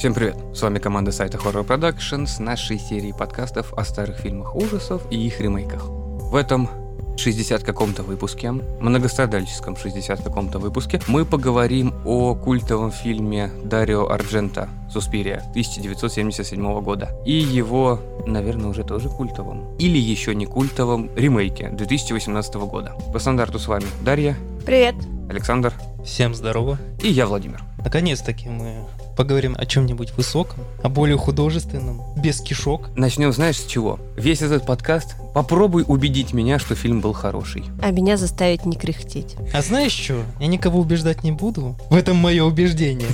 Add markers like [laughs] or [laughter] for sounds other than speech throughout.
Всем привет! С вами команда сайта Horror Production с нашей серией подкастов о старых фильмах ужасов и их ремейках. В этом 60 каком-то выпуске, многострадальческом 60 каком-то выпуске, мы поговорим о культовом фильме Дарио Арджента «Суспирия» 1977 года и его, наверное, уже тоже культовом, или еще не культовом ремейке 2018 года. По стандарту с вами Дарья. Привет. Александр. Всем здорово. И я, Владимир. Наконец-таки мы поговорим о чем-нибудь высоком, о более художественном, без кишок. Начнем, знаешь, с чего? Весь этот подкаст попробуй убедить меня, что фильм был хороший. А меня заставить не кряхтеть. А знаешь что? Я никого убеждать не буду. В этом мое убеждение.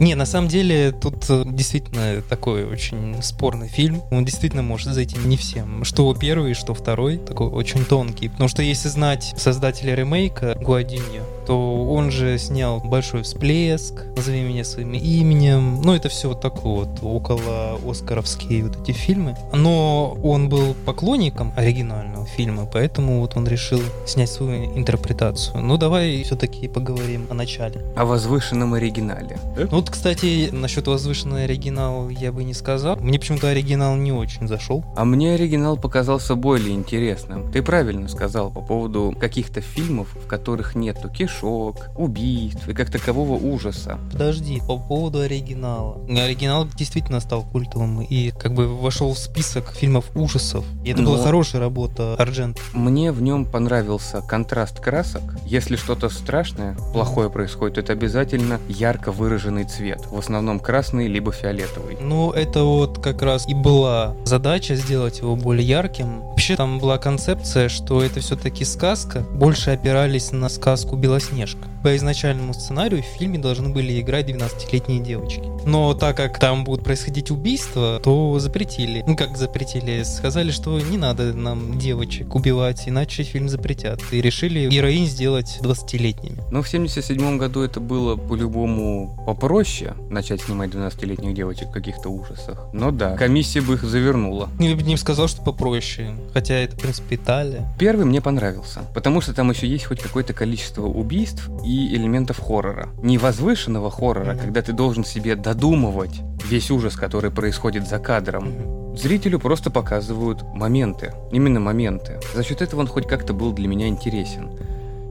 Не, на самом деле, тут э, действительно такой очень спорный фильм. Он действительно может зайти не всем. Что первый, что второй, такой очень тонкий. Потому что если знать создателя ремейка Гуадиньо, то он же снял большой всплеск, назови меня своим именем. Ну, это все вот такое вот, около Оскаровские вот эти фильмы. Но он был поклонником оригинального фильма, поэтому вот он решил снять свою интерпретацию. Ну, давай все-таки поговорим о начале. О возвышенном оригинале. Ну, вот, кстати, насчет возвышенного оригинала я бы не сказал. Мне почему-то оригинал не очень зашел. А мне оригинал показался более интересным. Ты правильно сказал по поводу каких-то фильмов, в которых нету кишок, убийств и как такового ужаса. Подожди, по поводу оригинала. Оригинал действительно стал культовым и как бы вошел в список фильмов ужасов. И это Но- была хорошая работа Арджент. Мне в нем понравился контраст красок. Если что-то страшное, плохое происходит, это обязательно ярко выраженный цвет. В основном красный либо фиолетовый. Ну, это вот как раз и была задача сделать его более ярким. Вообще там была концепция, что это все-таки сказка. Больше опирались на сказку Белоснежка. По изначальному сценарию в фильме должны были играть 12-летние девочки. Но так как там будут происходить убийства, то запретили. Ну как запретили? Сказали, что не надо нам девочек убивать, иначе фильм запретят. И решили героинь сделать 20-летними. Но в 77 году это было по-любому попроще начать снимать 12-летних девочек в каких-то ужасах. Но да, комиссия бы их завернула. Я бы не сказал, что попроще. Хотя это, в принципе, Италия. Первый мне понравился, потому что там еще есть хоть какое-то количество убийств и элементов хоррора. Не возвышенного хоррора, Мгм. когда ты должен себе додумывать весь ужас, который происходит за кадром. Мгм. Зрителю просто показывают моменты, именно моменты. За счет этого он хоть как-то был для меня интересен.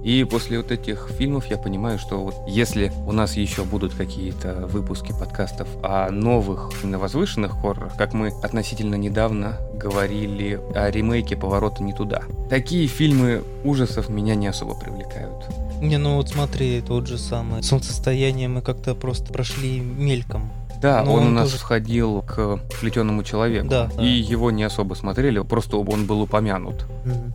И после вот этих фильмов я понимаю, что вот если у нас еще будут какие-то выпуски подкастов о новых, именно возвышенных хоррорах, как мы относительно недавно говорили о ремейке «Поворота не туда». Такие фильмы ужасов меня не особо привлекают. Не, ну вот смотри, тот же самый солнцестояние мы как-то просто прошли мельком. Да, Но он, у он нас тоже- сходил к плетеному человеку. Да, да. И его не особо смотрели, просто он был упомянут.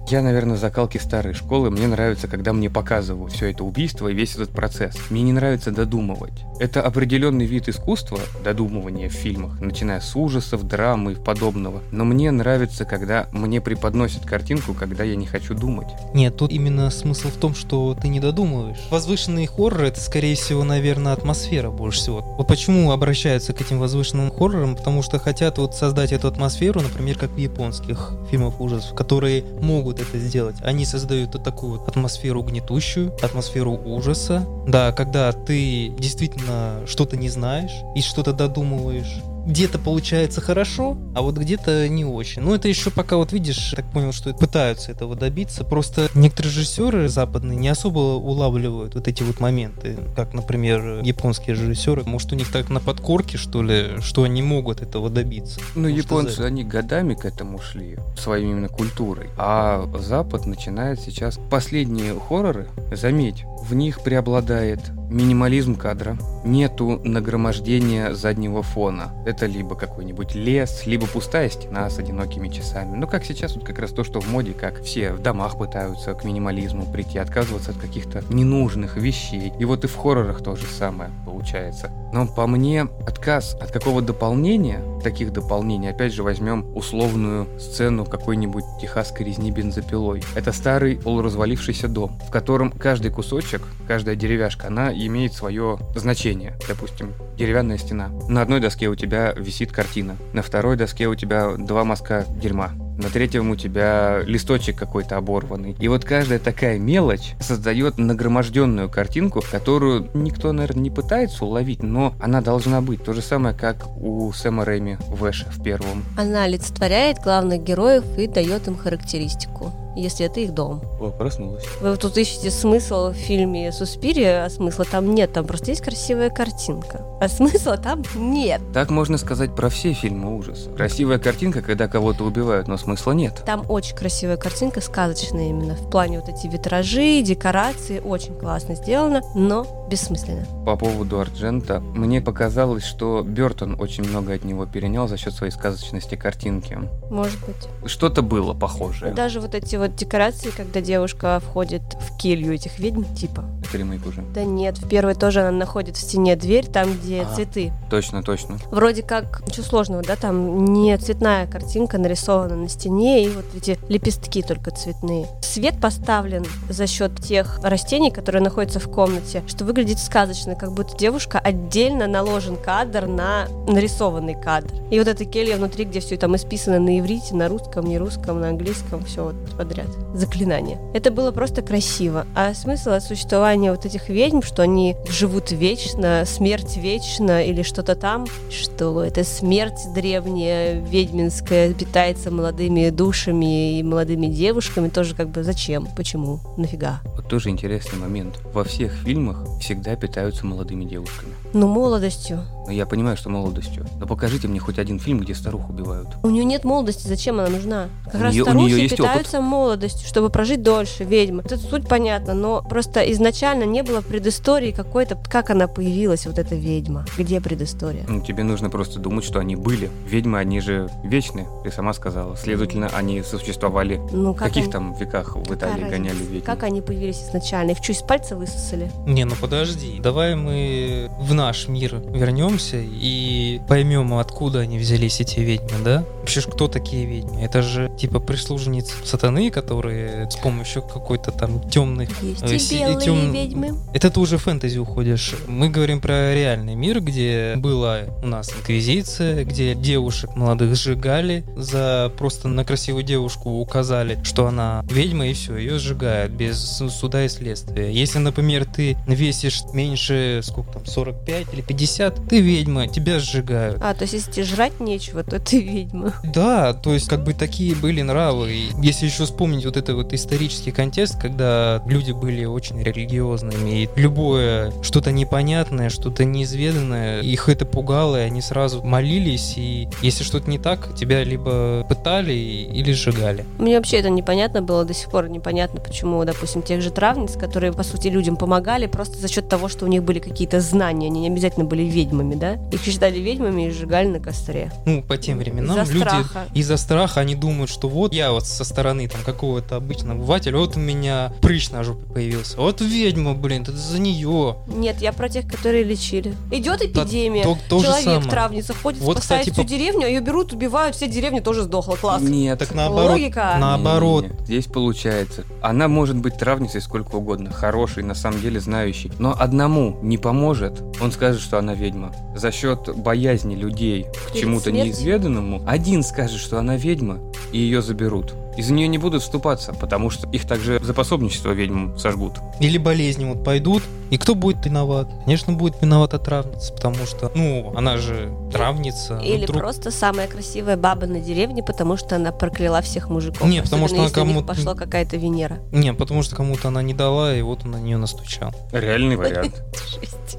Я, наверное, закалки старой школы. Мне нравится, когда мне показывают все это убийство и весь этот процесс. Мне не нравится додумывать. Это определенный вид искусства, додумывания в фильмах, начиная с ужасов, драмы и подобного. Но мне нравится, когда мне преподносят картинку, когда я не хочу думать. Нет, тут именно смысл в том, что ты не додумываешь. Возвышенные хорроры это, скорее всего, наверное, атмосфера больше всего. Вот почему обращаются к этим возвышенным хоррорам, потому что хотят вот создать эту атмосферу, например, как в японских фильмах ужасов, которые могут это сделать. Они создают вот такую атмосферу гнетущую, атмосферу ужаса. Да, когда ты действительно что-то не знаешь и что-то додумываешь. Где-то получается хорошо, а вот где-то не очень. Ну, это еще пока, вот видишь, так понял, что пытаются этого добиться. Просто некоторые режиссеры западные не особо улавливают вот эти вот моменты. Как, например, японские режиссеры. Может, у них так на подкорке, что ли, что они могут этого добиться. Ну, японцы, из-за они годами к этому шли, своей именно культурой. А Запад начинает сейчас... Последние хорроры, заметь, в них преобладает минимализм кадра, нету нагромождения заднего фона. Это либо какой-нибудь лес, либо пустая стена с одинокими часами. Ну, как сейчас вот как раз то, что в моде, как все в домах пытаются к минимализму прийти, отказываться от каких-то ненужных вещей. И вот и в хоррорах то же самое получается. Но по мне, отказ от какого дополнения, таких дополнений, опять же, возьмем условную сцену какой-нибудь техасской резни бензопилой. Это старый полуразвалившийся дом, в котором каждый кусочек, каждая деревяшка, она имеет свое значение. Допустим, деревянная стена. На одной доске у тебя висит картина, на второй доске у тебя два мазка дерьма. На третьем у тебя листочек какой-то оборванный. И вот каждая такая мелочь создает нагроможденную картинку, которую никто, наверное, не пытается уловить, но она должна быть. То же самое, как у Сэма Рэйми в Эше в первом. Она олицетворяет главных героев и дает им характеристику если это их дом. О, проснулась. Вы тут ищете смысл в фильме «Суспирия», а смысла там нет, там просто есть красивая картинка. А смысла там нет. Так можно сказать про все фильмы ужасов. Красивая картинка, когда кого-то убивают, но смысла нет. Там очень красивая картинка, сказочная именно. В плане вот эти витражи, декорации, очень классно сделано, но бессмысленно. По поводу Арджента, мне показалось, что Бертон очень много от него перенял за счет своей сказочности картинки. Может быть. Что-то было похожее. Даже вот эти вот декорации, когда девушка входит в келью этих ведьм, типа. Ремейк уже. Да нет, в первой тоже она находит в стене дверь, там, где а, цветы. Точно, точно. Вроде как, ничего сложного, да, там не цветная картинка нарисована на стене, и вот эти лепестки только цветные. Свет поставлен за счет тех растений, которые находятся в комнате, что выглядит сказочно, как будто девушка отдельно наложен кадр на нарисованный кадр. И вот эта келья внутри, где все там исписано на иврите, на русском, не русском, на английском, все вот подряд. Заклинание. Это было просто красиво. А смысл от существования вот этих ведьм, что они живут вечно, смерть вечна или что-то там, что это смерть древняя, ведьминская, питается молодыми душами и молодыми девушками, тоже как бы зачем, почему, нафига. Вот тоже интересный момент. Во всех фильмах всегда питаются молодыми девушками. Ну, молодостью. Ну, я понимаю, что молодостью. Но покажите мне хоть один фильм, где старух убивают. У нее нет молодости, зачем она нужна? Как У раз нее- старухи питаются молодостью, чтобы прожить дольше, ведьмы. Это суть понятна, но просто изначально не было предыстории какой-то, как она появилась, вот эта ведьма. Где предыстория? Ну, тебе нужно просто думать, что они были. Ведьмы, они же вечны, ты сама сказала. Следовательно, они существовали Ну, в как каких они- там веках в какая Италии разница? гоняли ведьм. Как они появились изначально? Их что, из пальца высосали? Не, ну подожди. Давай мы в наш мир вернемся и поймем, откуда они взялись, эти ведьмы, да? Вообще, ж кто такие ведьмы? Это же типа прислужницы сатаны, которые с помощью какой-то там темных... Есть э, и белые тем- ведьмы. Это ты уже в фэнтези уходишь. Мы говорим про реальный мир, где была у нас инквизиция, где девушек молодых сжигали за просто на красивую девушку указали, что она ведьма, и все, ее сжигают без суда и следствия. Если, например, ты весишь меньше, сколько там, 45 или 50, ты ведьма, тебя сжигают. А, то есть если тебе жрать нечего, то ты ведьма. Да, то есть как бы такие были нравы. И если еще вспомнить вот это вот исторический контекст, когда люди были очень религиозными, и любое что-то непонятное, что-то неизведанное, их это пугало, и они сразу молились, и если что-то не так, тебя либо пытали или сжигали. Мне вообще это непонятно было, до сих пор непонятно, почему, допустим, тех же травниц, которые, по сути, людям помогали просто за счет того, что у них были какие-то знания, они не обязательно были ведьмами, да? Их считали ведьмами и сжигали на костре. Ну, по тем временам Из-за люди страха. из-за страха они думают, что вот я вот со стороны там какого-то обычного обывателя, вот у меня прыщ на жопе появился, вот ведьма, блин, это за нее. Нет, я про тех, которые лечили. Идет эпидемия, то- то же человек, травница, ходит, Вот, спасает кстати, всю по- деревню, ее берут, убивают, вся деревня тоже сдохла, класс. Нет. Так наоборот, Логика. наоборот. Не-не-не. Здесь получается, она может быть травницей сколько угодно, хорошей, на самом деле знающей, но одному не поможет, он скажет, что она ведьма. За счет боязни людей к чему-то неизведанному, один скажет, что она ведьма, и ее заберут. И за нее не будут вступаться, потому что их также за пособничество ведьмам сожгут. Или болезни вот пойдут, и кто будет виноват? Конечно, будет виновата травница, потому что, ну, она же травница. ну, Или вдруг- просто самая красивая баба на деревне, потому что она прокляла всех мужиков. Не, потому что она кому-то- пошла какая-то Венера. Не, потому что кому-то она не дала, и вот он на нее настучал. Реальный вариант. [laughs]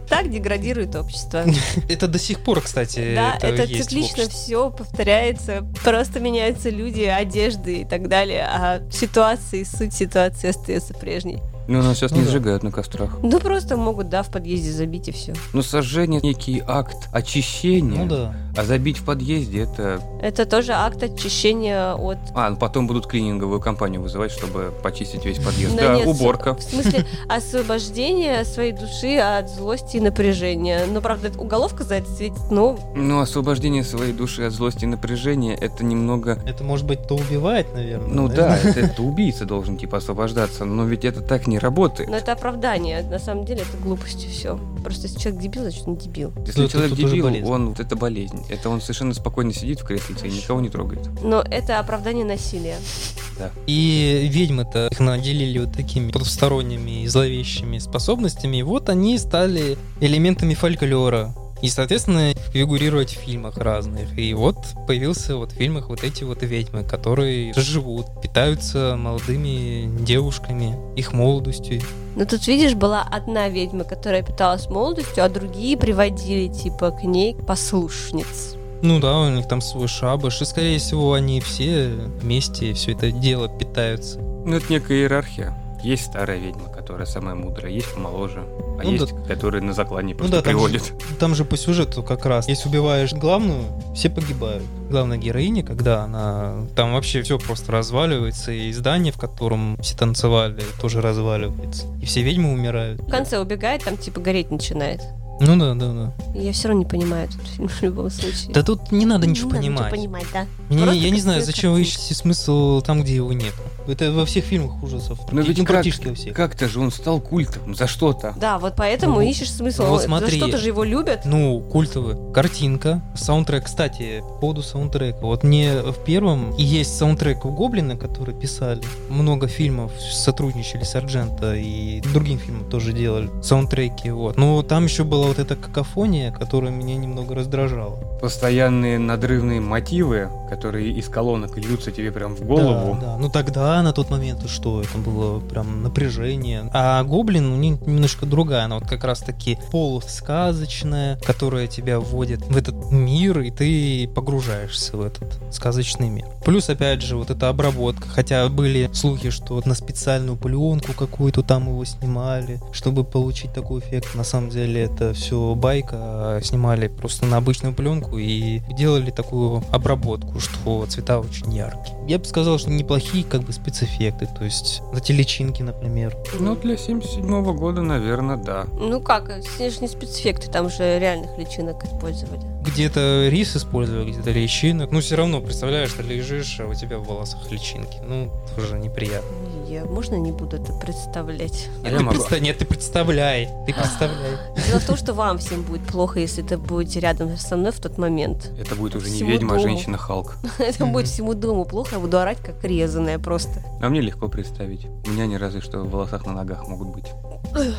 Так деградирует общество. [laughs] Это до сих пор, кстати, Да, это, циклично все повторяется. Просто меняются люди, одежды и так далее, а ситуации, суть ситуации остается прежней. Но нас сейчас Ну не да. сжигают на кострах. Ну просто могут, да, в подъезде забить и все. Но сожжение некий акт очищения, Ну да. а забить в подъезде это... Это тоже акт очищения от... А, ну потом будут клининговую компанию вызывать, чтобы почистить весь подъезд. Да нет, уборка. В смысле, освобождение своей души от злости и напряжения. Ну, правда, это уголовка за это светит, ну, Ну, освобождение своей души от злости и напряжения, это немного... Это может быть, кто убивает, наверное. Ну да? это убийца должен типа освобождаться, но ведь это так не не работает. Но это оправдание. На самом деле это глупостью все. Просто если человек дебил, значит он дебил. Если это человек уже дебил, болезнь. он вот это болезнь. Это он совершенно спокойно сидит в креслице и никого не трогает. Но это оправдание насилия. И ведьмы-то их наделили вот такими потусторонними и зловещими способностями, и вот они стали элементами фольклора. И, соответственно, фигурировать в фильмах разных. И вот появился вот в фильмах вот эти вот ведьмы, которые живут, питаются молодыми девушками, их молодостью. Но тут, видишь, была одна ведьма, которая питалась молодостью, а другие приводили, типа, к ней послушниц. Ну да, у них там свой шабаш, и, скорее всего, они все вместе все это дело питаются. Ну, это некая иерархия. Есть старая ведьма, которая самая мудрая, есть помоложе, а Ну есть, которые на заклане просто да, там же- приводят. [laughs] Там же по сюжету как раз, если убиваешь главную, все погибают. Главная героиня, когда она... Там вообще все просто разваливается, и здание, в котором все танцевали, тоже разваливается. И все ведьмы умирают. В конце убегает, там, типа, гореть начинает. Ну да, да, да. Я все равно не понимаю этот фильм в любом случае. Да тут не надо Не ничего надо понимать. понимать, да. Не- Просто я не знаю, зачем вы ищете смысл там, где его нет. Это во всех фильмах ужасов. Но ведь ну, как- практически во всех. Как-то же он стал культом за что-то. Да, вот поэтому Ну, ищешь смысл. вот За смотри. что-то же его любят. Ну, культовый. Картинка, саундтрек. Кстати, по поводу саундтрека. Вот мне в первом и есть саундтрек у Гоблина, который писали. Много фильмов сотрудничали с Арджента и другим фильмам тоже делали саундтреки. Вот. Но там еще была вот эта какофония, которая меня немного раздражала. Постоянные надрывные мотивы, которые из колонок льются тебе прям в голову. Да, да. Ну тогда, на тот момент, что это было прям напряжение. А Гоблин у них немножко другая. Она вот как раз таки полусказочная, которая тебя вводит в этот мир, и ты погружаешься в этот сказочный мир. Плюс, опять же, вот эта обработка. Хотя были слухи, что вот на специальную пленку какую-то там его снимали, чтобы получить такой эффект. На самом деле это все байка. а Снимали просто на обычную пленку и делали такую обработку, что цвета очень яркие. Я бы сказал, что неплохие как бы спецэффекты, то есть эти личинки, например. Ну, для 77 года, наверное, да. Ну как, же не спецэффекты, там же реальных личинок использовали. Где-то рис использовали, где-то личинок. Ну, все равно, представляешь, ты лежишь, а у тебя в волосах личинки. Ну, тоже неприятно. Я, можно не буду это представлять? А ты, могу. представ- Нет, ты представляй. Ты представляй. Дело в том, что вам всем будет плохо, если это будете рядом со мной в тот момент. Это будет уже не Всему ведьма, а дому. женщина-халк. [laughs] Это будет всему дому плохо, я буду орать как резаная просто. А мне легко представить. У меня не разве что в волосах на ногах могут быть. Блин,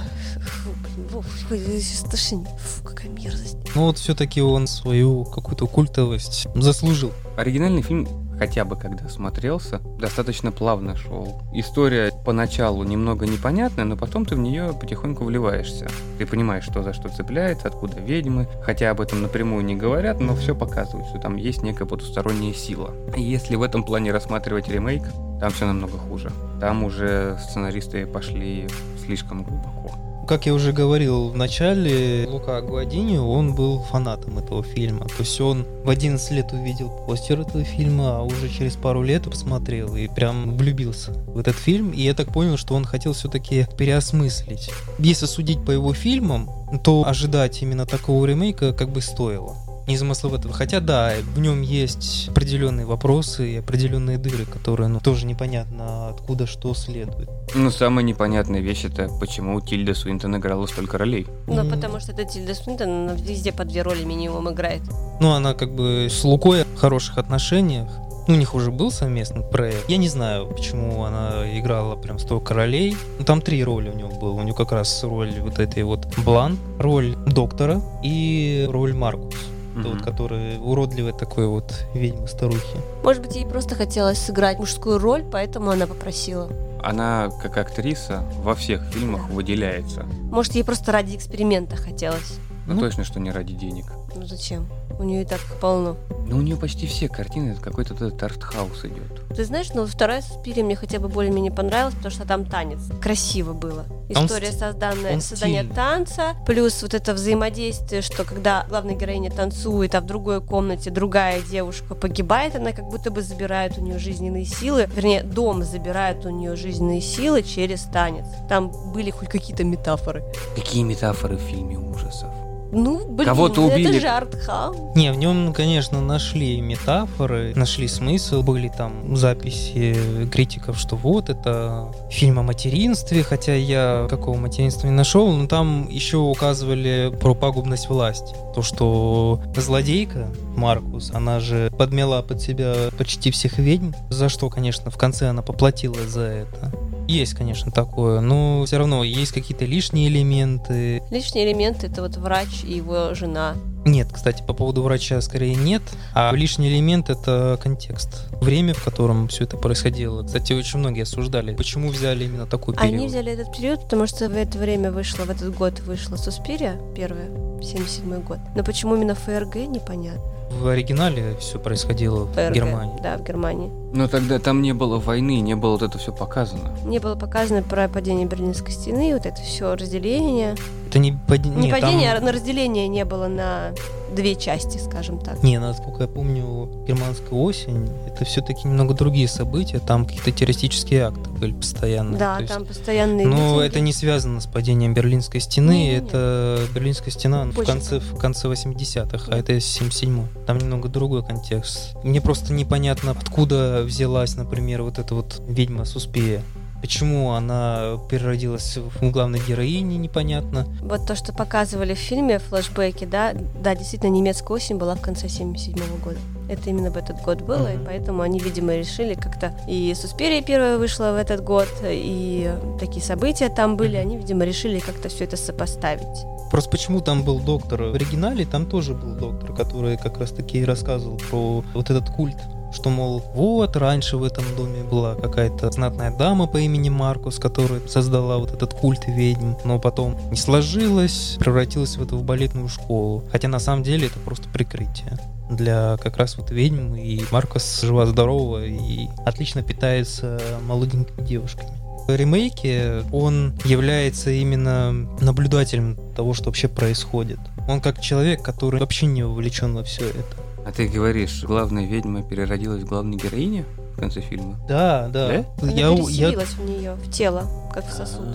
тошнит. Фу, какая мерзость. Ну, вот все-таки он свою какую-то культовость заслужил. Оригинальный фильм, хотя бы когда смотрелся, достаточно плавно шел. История поначалу немного непонятная, но потом ты в нее потихоньку вливаешься. Ты понимаешь, что за что цепляется, откуда ведьмы. Хотя об этом напрямую не говорят, но все показывает, что там есть некая потусторонняя сила. Если в этом плане рассматривать ремейк, там все намного хуже. Там уже сценаристы пошли слишком глубоко. Как я уже говорил в начале, Лука Гуадини, он был фанатом этого фильма. То есть он в 11 лет увидел постер этого фильма, а уже через пару лет посмотрел и прям влюбился в этот фильм. И я так понял, что он хотел все-таки переосмыслить. Если судить по его фильмам, то ожидать именно такого ремейка как бы стоило. Не замыслов этого. Хотя да, в нем есть определенные вопросы и определенные дыры, которые ну, тоже непонятно откуда что следует. Ну, самая непонятная вещь это, почему Тильда Свинтон играла столько ролей. Ну, потому что это Тильда Свинтон, она везде по две роли минимум играет. Ну, она как бы с Лукой в хороших отношениях. У них уже был совместный проект. Я не знаю, почему она играла прям столько ролей. Ну, там три роли у него было. У него как раз роль вот этой вот Блан, роль доктора и роль Маркус. Мгм. вот, который уродливый такой вот ведьмы-старухи. Может быть, ей просто хотелось сыграть мужскую роль, поэтому она попросила. Она, как актриса, во всех фильмах выделяется. Может, ей просто ради эксперимента хотелось. Ну, Ну. точно, что не ради денег. Ну зачем? У нее и так полно. Но у нее почти все картины, это какой-то этот артхаус идет. Ты знаешь, ну вторая Суспирия мне хотя бы более-менее понравилась, потому что там танец. Красиво было. История созданная, создания стильный. танца, плюс вот это взаимодействие, что когда главная героиня танцует, а в другой комнате другая девушка погибает, она как будто бы забирает у нее жизненные силы, вернее, дом забирает у нее жизненные силы через танец. Там были хоть какие-то метафоры. Какие метафоры в фильме ужасов? Ну, блин, Кого-то убили. это же артхаус. Не, в нем, конечно, нашли метафоры, нашли смысл, были там записи критиков, что вот это фильм о материнстве, хотя я какого материнства не нашел, но там еще указывали про пагубность власти. То, что злодейка Маркус, она же подмела под себя почти всех ведьм, за что, конечно, в конце она поплатилась за это. Есть, конечно, такое, но все равно есть какие-то лишние элементы. Лишний элемент это вот врач и его жена. Нет, кстати, по поводу врача скорее нет, а лишний элемент это контекст. Время, в котором все это происходило. Кстати, очень многие осуждали, почему взяли именно такой период. Они взяли этот период, потому что в это время вышло, в этот год вышла Суспирия, первая, 77 год. Но почему именно ФРГ, непонятно. В оригинале все происходило в ФРГ, Германии. Да, в Германии. Но тогда там не было войны, не было вот это все показано. Не было показано про падение Берлинской стены, вот это все разделение. Это не, пади- Не нет, падение, там- а на разделение не было на две части, скажем так. Не, насколько я помню, германская осень это все-таки немного другие события. Там какие-то террористические акты были постоянно. Да, То есть- там постоянные Но митинги. это не связано с падением Берлинской стены. Не-не-не. Это Берлинская стена в Позже. конце, в конце 80-х, а это 77-й. Там немного другой контекст. Мне просто непонятно, откуда взялась, например, вот эта вот ведьма Суспея. Почему она переродилась в главной героине, непонятно. Вот то, что показывали в фильме, флешбеки, да, да, действительно, немецкая осень была в конце 77 года. Это именно в этот год было, Мгм. и поэтому они, видимо, решили как-то... И Суспирия первая вышла в этот год, и такие события там были, они, видимо, решили как-то все это сопоставить. Просто почему там был доктор? В оригинале там тоже был доктор, который как раз таки рассказывал про вот этот культ. Что, мол, вот, раньше в этом доме была какая-то знатная дама по имени Маркус, которая создала вот этот культ ведьм, но потом не сложилось, превратилась в эту в балетную школу. Хотя на самом деле это просто прикрытие для как раз вот ведьм, и Маркус жива-здорова и отлично питается молоденькими девушками. Ремейке он является именно наблюдателем того, что вообще происходит. Он как человек, который вообще не вовлечен во все это. А ты говоришь, главная ведьма переродилась в главной героине в конце фильма? Да, да. Она Я, я, в нее, в тело, как в сосуд.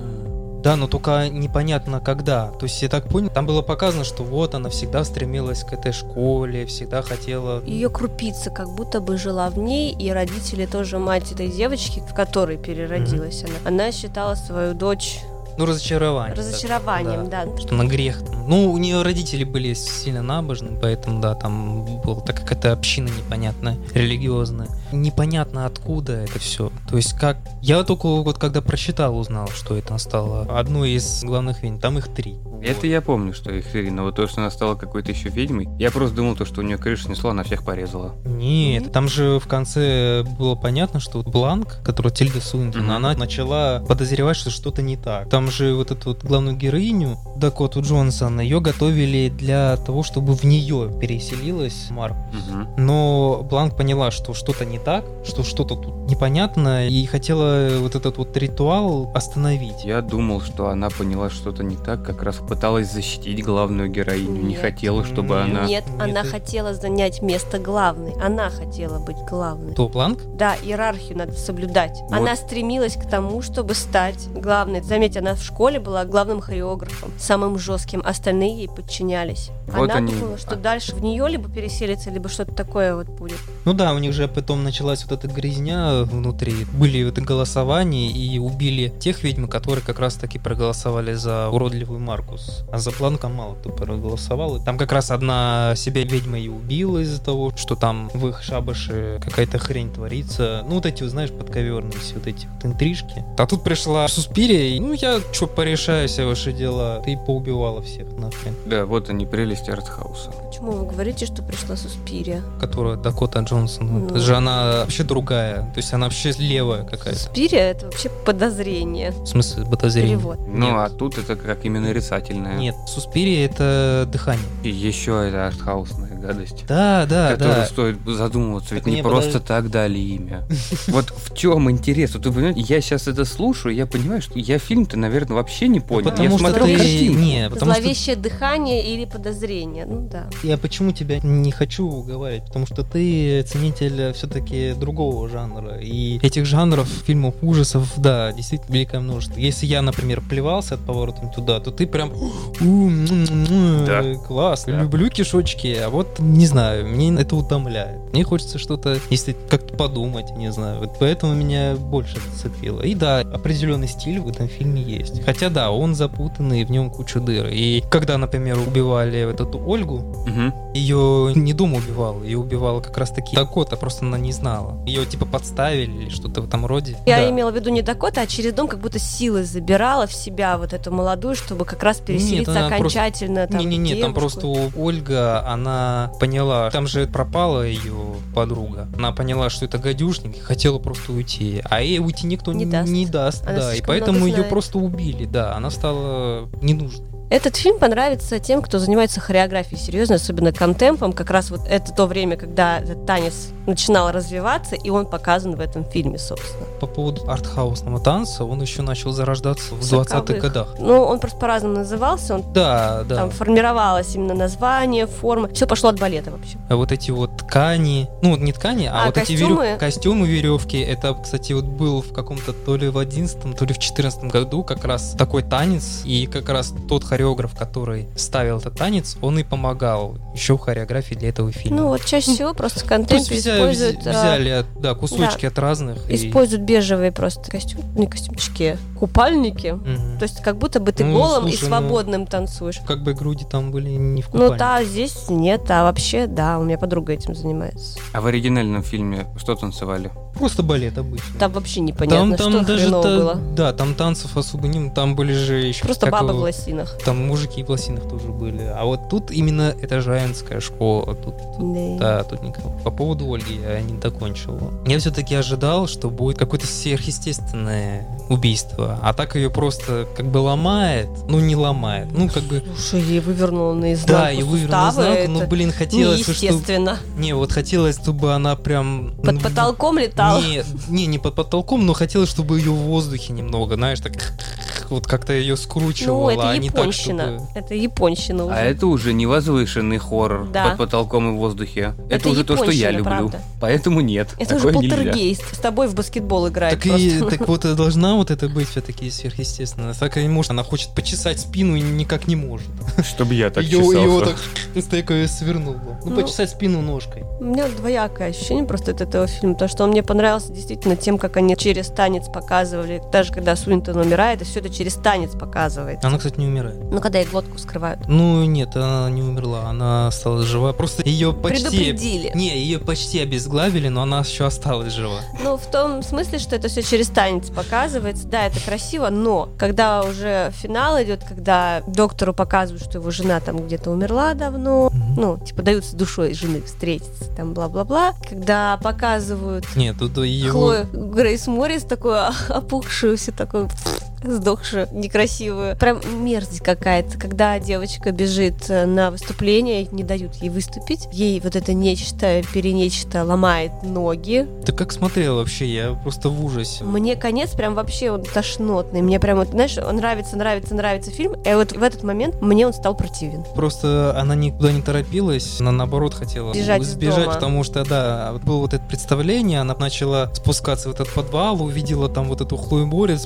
Да, но только непонятно когда. То есть я так понял, там было показано, что вот она всегда стремилась к этой школе, всегда хотела... Ее крупица как будто бы жила в ней, и родители тоже мать этой девочки, в которой переродилась она. Она считала свою дочь Ну, разочарование. разочарованием, да. Что на грех. Ну, у нее родители были сильно набожны, поэтому, да, там была так какая-то община непонятная, религиозная. Непонятно откуда это все. То есть как... Я только вот когда прочитал, узнал, что это стало одной из главных ведьм. Там их три. Это Вот. я помню, что их Ирина, вот то, что она стала какой-то еще ведьмой. Я просто думал, то, что у нее крышу снесло, она всех порезала. Нет, там же в конце было понятно, что Бланк, которая Тильда Суинтон, Мгм. она начала подозревать, что что-то не так. Там же вот эту вот главную героиню, Дакоту Джонсон, ее готовили для того, чтобы в нее переселилась Марк. Мгм. Но Бланк поняла, что что-то не так, что что-то тут непонятно, и хотела вот этот вот ритуал остановить. Я думал, что она поняла что-то не так, как раз пыталась защитить главную героиню. Не Нет. хотела, чтобы Нет. она... Нет, она это- хотела занять место главной. Она хотела быть главной. То Бланк? Да, иерархию надо соблюдать. Вот. Она стремилась к тому, чтобы стать главной. Заметьте, она в школе была главным хореографом, самым жестким. Остальные ей подчинялись. Вот она они- думала, что а. дальше в нее либо переселится, либо что-то такое вот будет. Ну да, у них же потом началась вот эта грязня внутри. Были вот голосования и убили тех ведьм, которые как раз таки проголосовали за уродливый Маркус. А за Бланка мало кто проголосовал. И Там как раз одна себя ведьма и убила из-за того, что там в их шабаше какая-то хрень творится. Ну вот эти, знаешь, подковерные все вот эти вот интрижки. А тут пришла Суспирия, и ну я что, порешаю все ваши дела. Ты поубивала всех нахрен. Да, вот они прелести артхауса. Почему вы говорите, что пришла Суспирия? Которая Дакота Джонсон. Ну. Это же она вообще другая. То есть она вообще левая какая-то. Суспирия это вообще подозрение. В смысле, подозрение? Перевод. Ну, Нет. а тут это как именно нарицательное. Нет, Суспирия это дыхание. И еще это артхаусное гадость. Да, да, которую да. стоит задумываться, ведь Так не не, просто подожди. так дали имя. Вот в чем интерес? Вот вы понимаете, я сейчас это слушаю, я понимаю, что я фильм-то, наверное, вообще не понял. Потому я что смотрел ты... картинку. Не, потому что Зловещее дыхание или подозрение. Ну да. Я почему тебя не хочу уговаривать? Потому что ты ценитель все-таки другого жанра. И этих жанров, фильмов ужасов, да, действительно великое множество. Если я, например, плевался от поворота туда, то ты прям «У, м, м, м, Да. класс, Да. люблю кишочки, а вот не знаю, мне это утомляет. Мне хочется что-то, если как-то подумать, не знаю. Вот поэтому меня больше зацепило. И да, определенный стиль в этом фильме есть. Хотя да, он запутанный, в нем куча дыр. И когда, например, убивали вот эту Ольгу, Мгм. ее не дома убивал, ее убивала как раз таки Дакота, просто она не знала. Ее типа подставили или что-то в этом роде. Я Да. имела в виду не Дакота, а через дом как будто силой забирала в себя вот эту молодую, чтобы как раз переселиться просто- окончательно там Не-не-не, там девушку. просто у Ольга, она поняла, там же пропала ее подруга. Она поняла, что это гадюшник и хотела просто уйти. А ей уйти никто Не не, даст. не даст. Она да, и поэтому ее просто убили, да. Она стала ненужной. Этот фильм понравится тем, кто занимается хореографией серьезно, особенно контемпом. Как раз вот это то время, когда этот танец начинал развиваться, и он показан в этом фильме, собственно. По поводу артхаусного танца, он еще начал зарождаться в 20-х Сороковых. годах. Ну, он просто по-разному назывался, он Да, да. там формировалось именно название, форма. Все пошло от балета вообще. А вот эти вот ткани, ну не ткани, а, А, вот эти костюмы? верев- костюмы, веревки, это, кстати, вот был в каком-то то ли в 11 то ли в 14 году как раз такой танец, и как раз тот хореограф, который ставил этот танец, он и помогал еще в хореографии для этого фильма. Ну, вот чаще всего просто в взяли, используют... а, взяли от- да, кусочки от разных. и- Используют бежевые просто костюм, не костюмчики, купальники. Мгм. То есть как будто бы ты Ну, голым и слушай, ну, свободным танцуешь. Как бы груди там были не в Ну купальнике. да, здесь нет, а вообще, да, у меня подруга этим занимается. А в оригинальном фильме что танцевали? Просто балет обычный. Там вообще непонятно, там, что там даже хреново та- было. да, там танцев особо не, там были же еще Просто бабы в лосинах. Там мужики в лосинах тоже были. А вот тут именно это женская школа. Тут, тут- Да. да, тут никого. По поводу Ольги я не докончил. Я все-таки ожидал, что будет какое-то сверхъестественное убийство. А так ее просто как бы ломает. Ну, не ломает. Ну, как бы... Слушай, ей вывернула наизнанку Да, и вывернул суставы, наизнанку, это блин, хотелось, чтобы... неестественно. Не, вот хотелось, чтобы она прям... Под потолком летала. Не, не, не под потолком, но хотелось, чтобы ее в воздухе немного, знаешь, так вот как-то ее Ну, скручивало, это а не так, чтобы... Это японщина уже. А это уже не возвышенный хоррор Да. под потолком и в воздухе. Это, Это уже то, что я люблю. правда. Поэтому нет. Это уже такое нельзя. полтергейст. С тобой в баскетбол играет Так, и, так [laughs] вот и должна вот это быть все-таки сверхъестественно. Так и не может. Она хочет почесать спину и никак не может. Чтобы я так ее, чесался. ее так из такой свернула. Ну, Ну. почесать спину ножкой. У меня двоякое ощущение просто от этого фильма, то что он мне понравился действительно тем, как они через танец показывали, даже когда Суинтон умирает, и все это через танец показывает. Она, кстати, не умирает. Ну, когда ей глотку скрывают. Ну, нет, она не умерла. Она осталась жива. Просто ее почти... Предупредили. Не, ее почти обезглавили, но она еще осталась жива. Ну, в том смысле, что это все через танец показывается. Да, это красиво, но когда уже финал идет, когда доктору показывают, что его жена там где-то умерла давно, Мгм. ну, типа дают с душой жены встретиться, там, бла-бла-бла. Когда показывают Нет, тут ее... Хлою Грейс Моррис такую [laughs] опухшую, все такую сдохшую, некрасивую. Прям мерзость какая-то, когда девочка бежит э, на выступление, не дают ей выступить. Ей вот это нечто, перенечто ломает ноги. Ты как смотрел вообще? Я просто в ужасе. Мне конец прям вообще он тошнотный. Мне прям, вот, знаешь, он нравится, нравится, нравится фильм. И вот в этот момент мне он стал противен. Просто она никуда не торопилась, она наоборот хотела Бежать сбежать, потому что, да, было вот это представление, она начала спускаться в этот подвал, увидела там вот эту Хлою Борис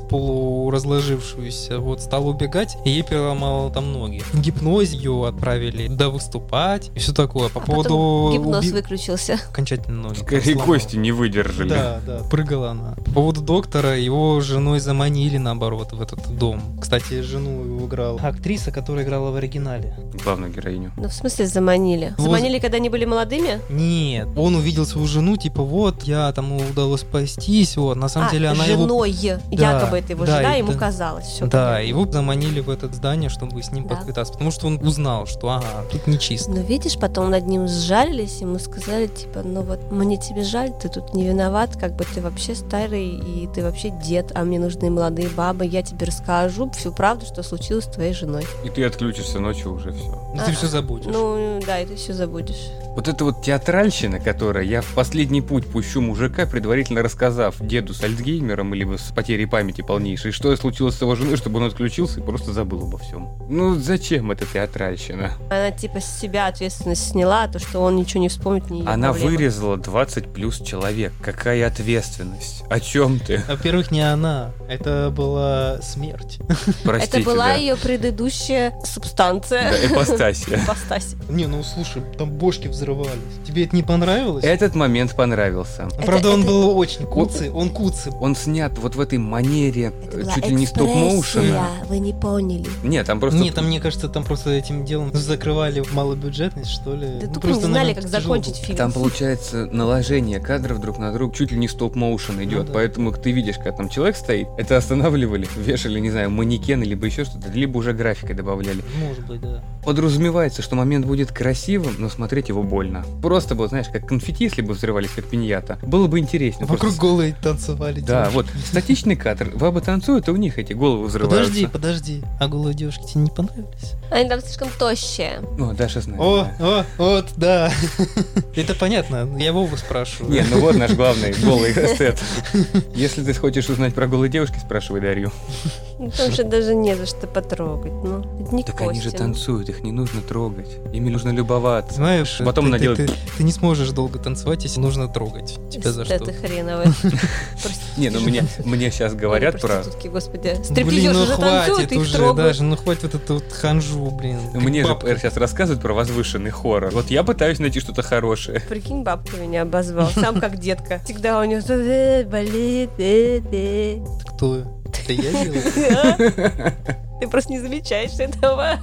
полуразложившуюся, вот, стала убегать, и ей переломала там ноги. В гипнозе ее отправили, да, выступать, и все такое. По А поводу... потом гипноз уби- выключился. Окончательно ноги. Скорее сломала. кости не выдержали. Да, да, прыгала она. По поводу доктора, его женой заманили, наоборот, в этот дом. Кстати, жену его играла актриса, которая играла в оригинале. Главную героиню. Ну, в смысле, заманили. Вот. Заманили, когда они были молодыми? Нет, он увидел свою жену, типа, вот, я там удалось спастись, вот, на самом а, деле она его... женой. Якобы это его да, жена, и ему да. Казалось. Все Да, его заманили в это здание, чтобы с ним Да. поквитаться, потому что он узнал, что ага, тут нечисто. Но видишь, потом над ним сжалились, ему сказали, типа, ну вот, мне тебе жаль, ты тут не виноват, как бы ты вообще старый, и ты вообще дед, а мне нужны молодые бабы, я тебе расскажу всю правду, что случилось с твоей женой. И ты отключишься ночью уже все. Ну, ты А, все забудешь. Ну, да, и ты все забудешь. Вот это вот театральщина, которая я в последний путь пущу мужика, предварительно рассказав деду с Альцгеймером или с потерей памяти полнейшей, что случилось с его женой, чтобы он отключился и просто забыл обо всем. Ну зачем эта театральщина? Она типа с себя ответственность сняла, то, что он ничего не вспомнит, не Она проблема. вырезала 20 плюс человек. Какая ответственность? О чем ты? Во-первых, не она, это была смерть. [laughs] Простите, Это была да. ее предыдущая субстанция. Да, ипостасия. [laughs] Ипостась. Не, ну слушай, там бошки взрывались. Тебе это не понравилось? Этот момент понравился. Ну, Правда, Это- он это- был очень куцый, он куцый. Он снят вот в этой манере Это чуть ли не стоп-моушена. Вы не поняли. Нет, там просто... Нет, там, мне кажется, там просто этим делом закрывали малобюджетность, что ли. Да Ну, тупо не знали, наверное, как тяжело закончить фильм. Там получается наложение кадров друг на друга, чуть ли не стоп-моушен идет, Ну да. поэтому ты видишь, когда там человек стоит, это останавливали, вешали, не знаю, манекен, либо еще что-то, либо уже графикой добавляли. Может быть, да. Подразумевается, что момент будет красивым, но смотреть его больно. Просто было, знаешь, как конфетти, если бы взрывались, как пиньята. Было бы интереснее. Вокруг Просто- голые танцевали. Да, девушки. вот, статичный кадр. Бабы танцуют, и у них эти головы взрываются. Подожди, подожди. А голые девушки тебе не понравились? Они там слишком тощие. О, Даша знает. О, да. о, вот, да. Это понятно. Я Вову спрашиваю. Не, ну вот наш главный голый эстет. Если ты хочешь узнать про голые девушки, спрашивай Дарью. Ну, Там же даже не за что потрогать. Ну, это не Так они же кости. танцуют, их не нужно трогать. Ими нужно любоваться. Знаешь, Потом ты, наделать- ты, ты- ты не сможешь долго танцевать, если нужно трогать. Тебя за что? Это хреново. [laughs] Не, ну мне, мне сейчас говорят про... господи. Блин, ну же хватит танцуют, их уже, даже, ну хватит вот эту вот ханжу, блин. Мне же сейчас рассказывают про возвышенный хоррор. Вот я пытаюсь найти что-то хорошее. Прикинь, бабка меня обозвал. Сам как детка. Всегда у него «Э, болит. э, э». Кто? Это я делаю? Ты просто не замечаешь этого.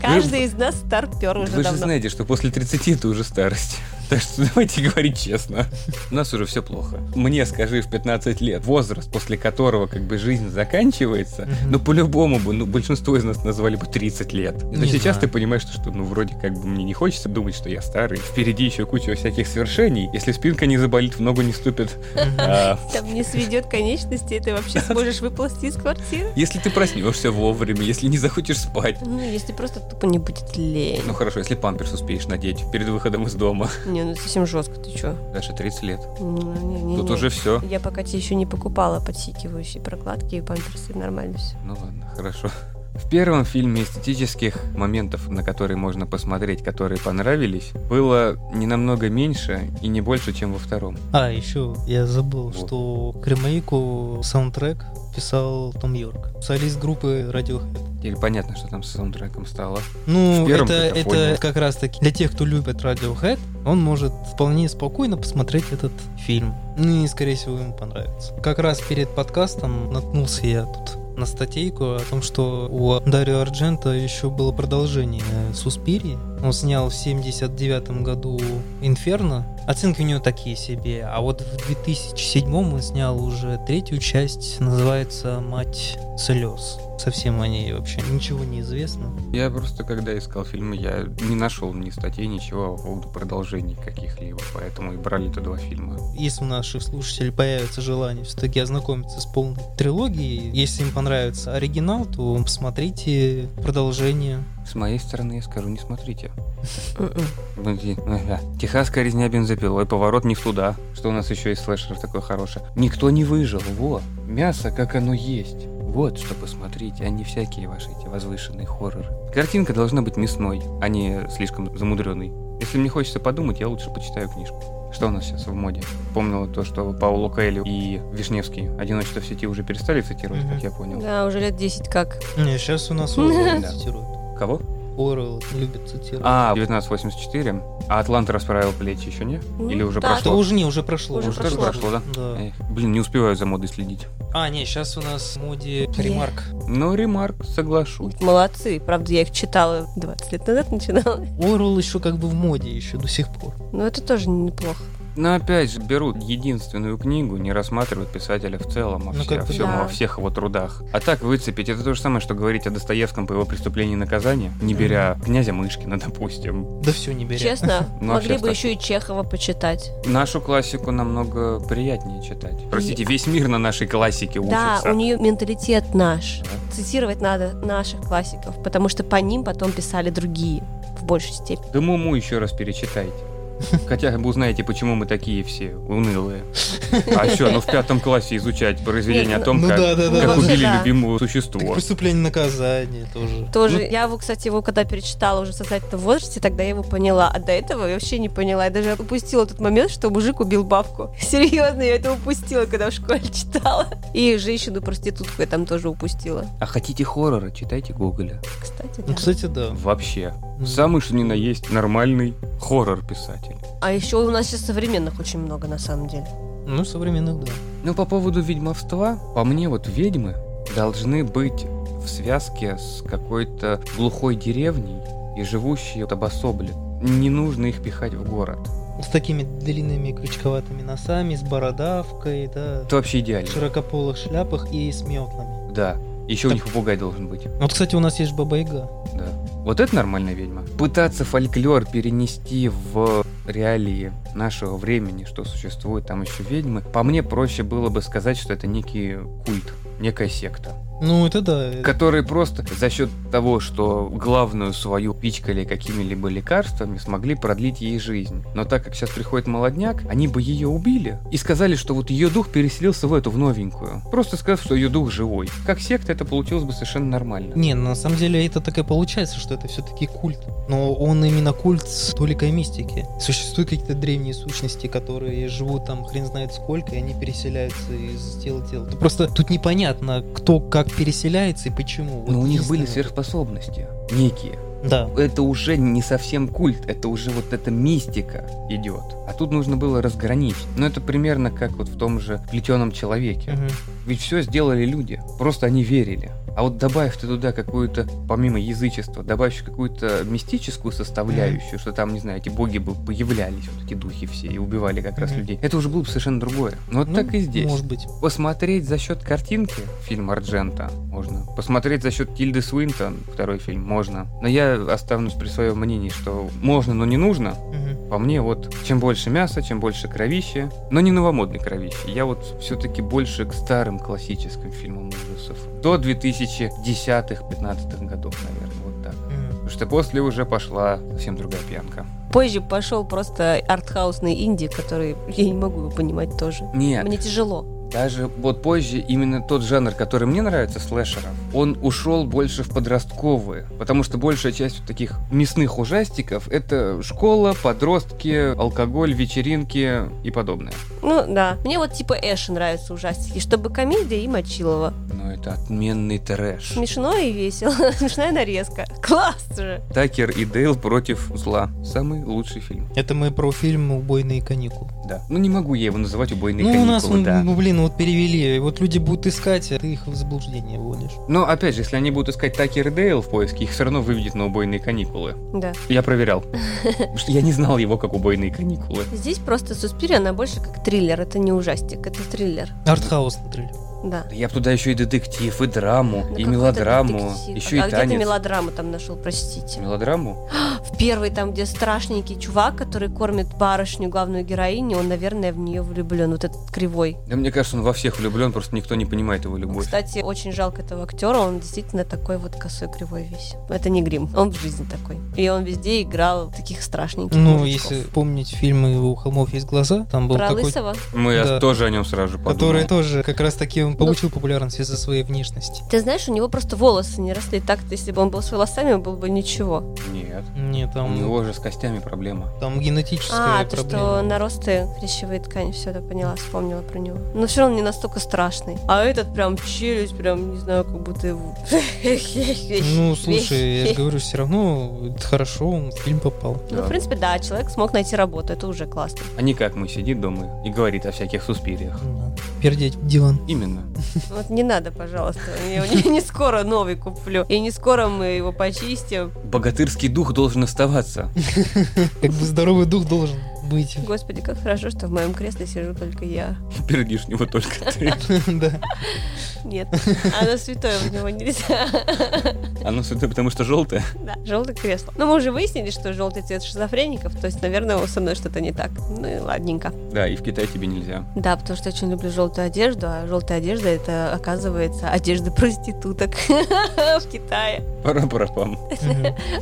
Каждый из нас старпер уже Вы же давно. знаете, что после 30 это уже старость. Так что давайте говорить честно. У нас уже все плохо. Мне скажи в 15 лет, возраст, после которого как бы жизнь заканчивается, Мгм. ну по-любому бы, ну большинство из нас назвали бы 30 лет. Но Не сейчас знаю. ты понимаешь, что, что, ну вроде как бы мне не хочется думать, что я старый. Впереди еще куча всяких свершений. Если спинка не заболит, в ногу не ступит. А, Там не сведет конечности, ты вообще сможешь выползти из квартиры. Если ты проснешься вовремя, если не захочешь спать. Ну, если просто тупо не будет лень. Ну хорошо, если памперс успеешь надеть перед выходом из дома. Не, ну совсем жестко, ты чё? Даже 30 лет. Ну, не, не, Тут не. уже все. Я пока тебе еще не покупала подсикивающие прокладки и памперсы, нормально все. Ну ладно, хорошо. В первом фильме эстетических моментов, на которые можно посмотреть, которые понравились, было не намного меньше и не больше, чем во втором. А, еще я забыл, Вот. что к ремейку саундтрек писал Том Йорк, солист группы Radiohead. Или понятно, что там с саундтреком стало. Ну, это, это как раз таки для тех, кто любит Radiohead, он может вполне спокойно посмотреть этот фильм. Ну и, скорее всего, ему понравится. Как раз перед подкастом наткнулся я тут на статейку о том, что у Дарио Арджента еще было продолжение Суспирии. Он снял в 79 году Инферно. Оценки у него такие себе. А вот в 2007 он снял уже третью часть, называется «Мать слез». Совсем о ней вообще ничего не известно. Я просто, когда искал фильмы, я не нашел ни статей, ничего по поводу продолжений каких-либо, поэтому и брали это два фильма. Если у наших слушателей появится желание все-таки ознакомиться с полной трилогией, если им понравится оригинал, то посмотрите продолжение. С моей стороны я скажу, не смотрите. М-м. Блин, ага. Техасская резня бензопилой, поворот не в туда. Что у нас еще из слэшеров такое хорошее? Никто не выжил, во. Мясо, как оно есть. Вот что посмотрите, а не всякие ваши эти возвышенные хорроры. Картинка должна быть мясной, а не слишком замудренной. Если мне хочется подумать, я лучше почитаю книжку. Что у нас сейчас в моде? Помнила то, что Пауло Коэльо и Вишневский «Одиночество в сети» уже перестали цитировать, Мгм. как я понял. Да, уже лет 10 как. Не, сейчас у нас [laughs] цитируют. Кого? Орел любит цитировать. А, 1984. А Атланта расправил плечи еще не? Или уже Да, Да прошло? уже не, уже прошло. Уже Уже тоже прошло, да? Да. Эх, блин, не успеваю за модой следить. А, не, сейчас у нас в моде ремарк. Но ремарк, соглашусь. Молодцы. Правда, я их читала 20 лет назад начинала. Орел еще как бы в моде еще до сих пор. Но это тоже неплохо. Но опять же, берут единственную книгу, не рассматривают писателя в целом, о, Ну, все- как всем, да. о всех его трудах. А так выцепить, это то же самое, что говорить о Достоевском по его преступлению и наказанию, не беря князя Мышкина, [laughs] допустим. Да все не беря. Честно, [laughs] Ну, вообще могли бы еще и Чехова почитать. Нашу классику намного приятнее читать. Простите, весь мир на нашей классике Да, учится. у нее менталитет наш. Да. Цитировать надо наших классиков, потому что по ним потом писали другие в большей степени. Да Муму еще раз перечитайте. [laughs] Хотя бы узнаете, почему мы такие все унылые. А еще, ну в пятом классе изучать произведение о том, Ну как, да, да, да. как Ну, убили да. любимого Так существо. преступление наказание тоже. Тоже, Ну, я его, кстати, его когда перечитала уже в сознательном возрасте, тогда я его поняла. А до этого я вообще не поняла. Я даже упустила тот момент, что мужик убил бабку. [laughs] Серьезно, я это упустила, когда в школе читала. И женщину-проститутку я там тоже упустила. А хотите хоррора, читайте Гоголя. Кстати, да. ну, кстати, да. Вообще. Мгм. Самый что ни на есть нормальный хоррор-писатель. А еще у нас сейчас современных очень много, на самом деле. Ну, современных, да. Ну, по поводу ведьмовства, по мне, вот ведьмы должны быть в связке с какой-то глухой деревней и живущие обособленно. Не нужно их пихать в город. С такими длинными крючковатыми носами, с бородавкой, да. Это вообще идеально. В широкополых шляпах и с метлами. Да. Еще у Так- них попугай должен быть. Вот, кстати, у нас есть же Баба Яга. Да. Вот это нормальная ведьма. Пытаться фольклор перенести в реалии нашего времени, что существует там еще ведьмы, по мне проще было бы сказать, что это некий культ, некая секта, Ну, это да. которые просто за счет того, что главную свою пичкали какими-либо лекарствами, смогли продлить ей жизнь. Но так как сейчас приходит молодняк, они бы ее убили и сказали, что вот ее дух переселился в эту, в новенькую. Просто сказав, что ее дух живой. Как секта это получилось бы совершенно нормально. Не, на самом деле это так и получается, что это все-таки культ. Но он именно культ с толикой мистики. Существуют какие-то древние сущности, которые живут там хрен знает сколько, и они переселяются из тела в тело. Просто тут непонятно, кто как переселяется и почему. Вот Но у них были сверхспособности. Некие. Да. Это уже не совсем культ, это уже вот эта мистика идет. А тут нужно было разграничить. Но это примерно как вот в том же плетеном человеке. Мгм. Ведь все сделали люди, просто они верили. А вот добавив ты туда какую-то, помимо язычества, добавишь какую-то мистическую составляющую, что там, не знаю, эти боги бы появлялись, вот эти духи все, и убивали как раз людей. Это уже было бы совершенно другое. Но вот Ну, так и здесь. Может быть. Посмотреть за счет картинки фильм Арджента можно. Посмотреть за счет Тильды Свинтон второй фильм можно. Но я останусь при своем мнении, что можно, но не нужно. Мгм. По мне, вот, чем больше мяса, чем больше кровища, но не новомодной кровищи. Я вот все-таки больше к старым классическим фильмам ужасов. До 2010-15 годов, наверное, вот так. Потому что после уже пошла совсем другая пьянка. Позже пошел просто артхаусный инди, который я не могу его понимать тоже. Нет, Мне тяжело. Даже вот позже именно тот жанр, который мне нравится, слэшеров, он ушел больше в подростковые, потому что большая часть вот таких мясных ужастиков это школа, подростки, алкоголь, вечеринки и подобное. Ну да. Мне вот типа Эши нравятся ужастики, чтобы комедия и Мочилова. Но это отменный трэш. Смешно и весело. [laughs] Смешная нарезка. Класс же. Такер и Дейл против зла. Самый лучший фильм. Это мы про фильм «Убойные каникулы». Да. Ну не могу я его называть убойные ну, у каникулы, нас, ну, да. ну, блин, вот перевели. Вот люди будут искать, а ты их в заблуждение вводишь. Но опять же, если они будут искать Такер и Дейл в поиске, их все равно выведет на убойные каникулы. Да. Я проверял. [laughs] Потому что я не знал его как убойные каникулы. Здесь просто Суспирия, она больше как триллер. Это не ужастик, это триллер. Артхаусный триллер. Да. Я бы туда еще и детектив, и драму, Ну, и мелодраму, еще а и где ты танец. мелодраму там нашел, простите? Мелодраму? В первый там, где страшненький чувак, который кормит барышню, главную героиню, он, наверное, в нее влюблен. Вот этот кривой. Да мне кажется, он во всех влюблен, просто никто не понимает его любовь. Кстати, очень жалко этого актера, он действительно такой вот косой кривой весь. Это не грим, он в жизни такой. И он везде играл таких страшненьких Ну, мужичков. если помнить фильмы «У холмов есть глаза», там был Про такой, Лысого? Мы Да. тоже о нем сразу же подумали. который тоже как раз таки Ну, он получил популярность из-за своей внешности. Ты знаешь, у него просто волосы не росли так, если бы он был с волосами, было бы ничего. Нет. Нет, У там, него же с костями проблема. там генетическая А, то, проблема. что наросты хрящевые ткани, все это поняла, вспомнила про него. Но все равно не настолько страшный. А этот прям челюсть, прям, не знаю, как будто его... [laughs] Ну, слушай, я же говорю, все равно это хорошо, он в фильм попал. Ну, в принципе, да, человек смог найти работу, это уже классно. А не как мы сидит дома и говорит о всяких суспириях. Да. Пердеть в диван. Именно. Вот не надо, пожалуйста, я не скоро новый куплю, и не скоро мы его почистим. Богатырский дух должен оставаться. Как бы здоровый дух должен быть. Господи, как хорошо, что в моем кресле сижу только я. [laughs] Пердишь в него только ты. [laughs] Да. Нет, оно святое, в него нельзя. [laughs] Оно сюда, потому что желтое. Да, желтое кресло. Но мы уже выяснили, что желтый цвет шизофреников, то есть, наверное, со мной что-то не так. Ну и ладненько. Да, и в Китае тебе нельзя. Да, потому что я очень люблю желтую одежду, а желтая одежда это, оказывается, одежда проституток в Китае. Пара-пара-пам.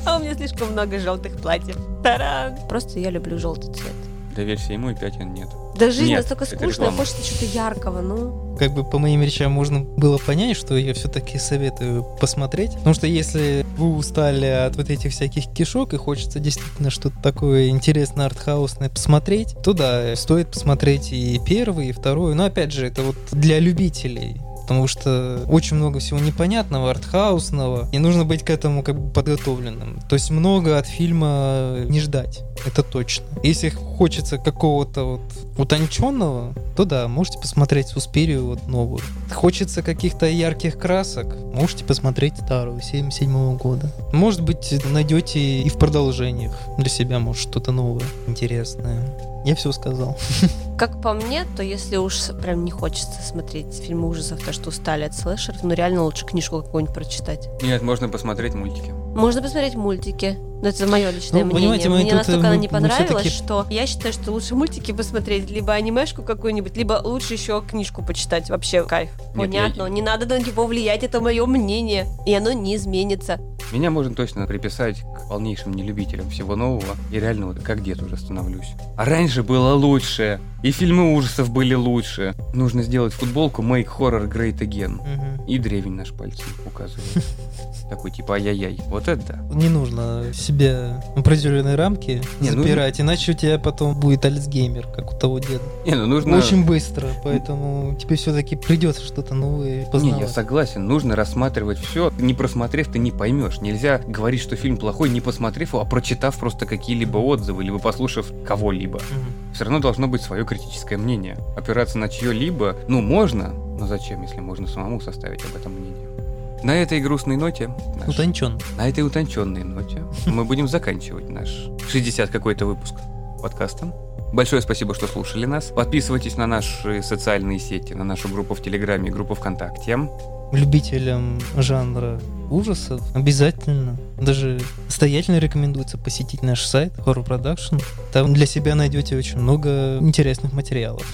А у меня слишком много желтых платьев. Таран! Просто я люблю желтый цвет. Доверься ему, и пятен нет. Да жизнь Нет, настолько скучная, реклама. хочется что-то яркого, ну. Как бы по моим речам можно было понять, что я все-таки советую посмотреть. Потому что если вы устали от вот этих всяких кишок и хочется действительно что-то такое интересное, артхаусное посмотреть, то да, стоит посмотреть и первый, и второй. Но опять же, это вот для любителей. Потому что очень много всего непонятного, артхаусного, и нужно быть к этому как бы подготовленным. То есть много от фильма не ждать, это точно. Если хочется какого-то вот утонченного, то да, можете посмотреть Суспирию вот новую. Хочется каких-то ярких красок, можете посмотреть старую, 77 года. Может быть, найдете и в продолжениях для себя, может, что-то новое, интересное. Я все сказал. [laughs] Как по мне, то если уж прям не хочется смотреть фильмы ужасов, то что устали от слэшеров, ну реально лучше книжку какую-нибудь прочитать. Нет, можно посмотреть мультики. Можно посмотреть мультики. Но это мое личное Ну, мнение. понимаете, мы Мне тут, настолько э, она не понравилась, что я считаю, что лучше мультики посмотреть, либо анимешку какую-нибудь, либо лучше еще книжку почитать. Вообще кайф. Понятно, я- не надо на него влиять, это мое мнение. И оно не изменится. Меня можно точно приписать к полнейшим нелюбителям всего нового. И реально вот как дед уже становлюсь. А раньше было лучше. И фильмы ужасов были лучше. Нужно сделать футболку Make Horror Great Again. Мгм. И древень наш пальцем указывает. [laughs] Такой типа ай-яй-яй. Вот это да. Не нужно себя в определенные рамки Не, ну- запирать, иначе у тебя потом будет альцгеймер, как у того деда. Не, ну нужно... Очень быстро, поэтому тебе все-таки придется что-то новое Не, познавать. я согласен, нужно рассматривать все. Не просмотрев, ты не поймешь. Нельзя говорить, что фильм плохой, не посмотрев его, а прочитав просто какие-либо отзывы, либо послушав кого-либо. Мгм. Все равно должно быть свое критическое мнение. Опираться на чье-либо, ну, можно, но зачем, если можно самому составить об этом мнение? На этой грустной ноте, наш- Утончен. на этой утонченной ноте, мы будем заканчивать наш 60 какой-то выпуск подкаста. Большое спасибо, что слушали нас. Подписывайтесь на наши социальные сети, на нашу группу в Телеграме и группу ВКонтакте. Любителям жанра ужасов обязательно, даже настоятельно рекомендуется посетить наш сайт Horror Production. Там для себя найдете очень много интересных материалов.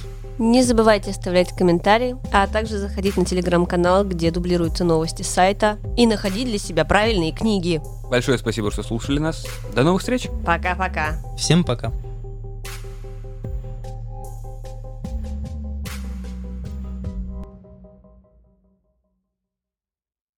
Не забывайте оставлять комментарии, а также заходить на телеграм-канал, где дублируются новости сайта, и находить для себя правильные книги. Большое спасибо, что слушали нас. До новых встреч! Пока-пока. Всем пока!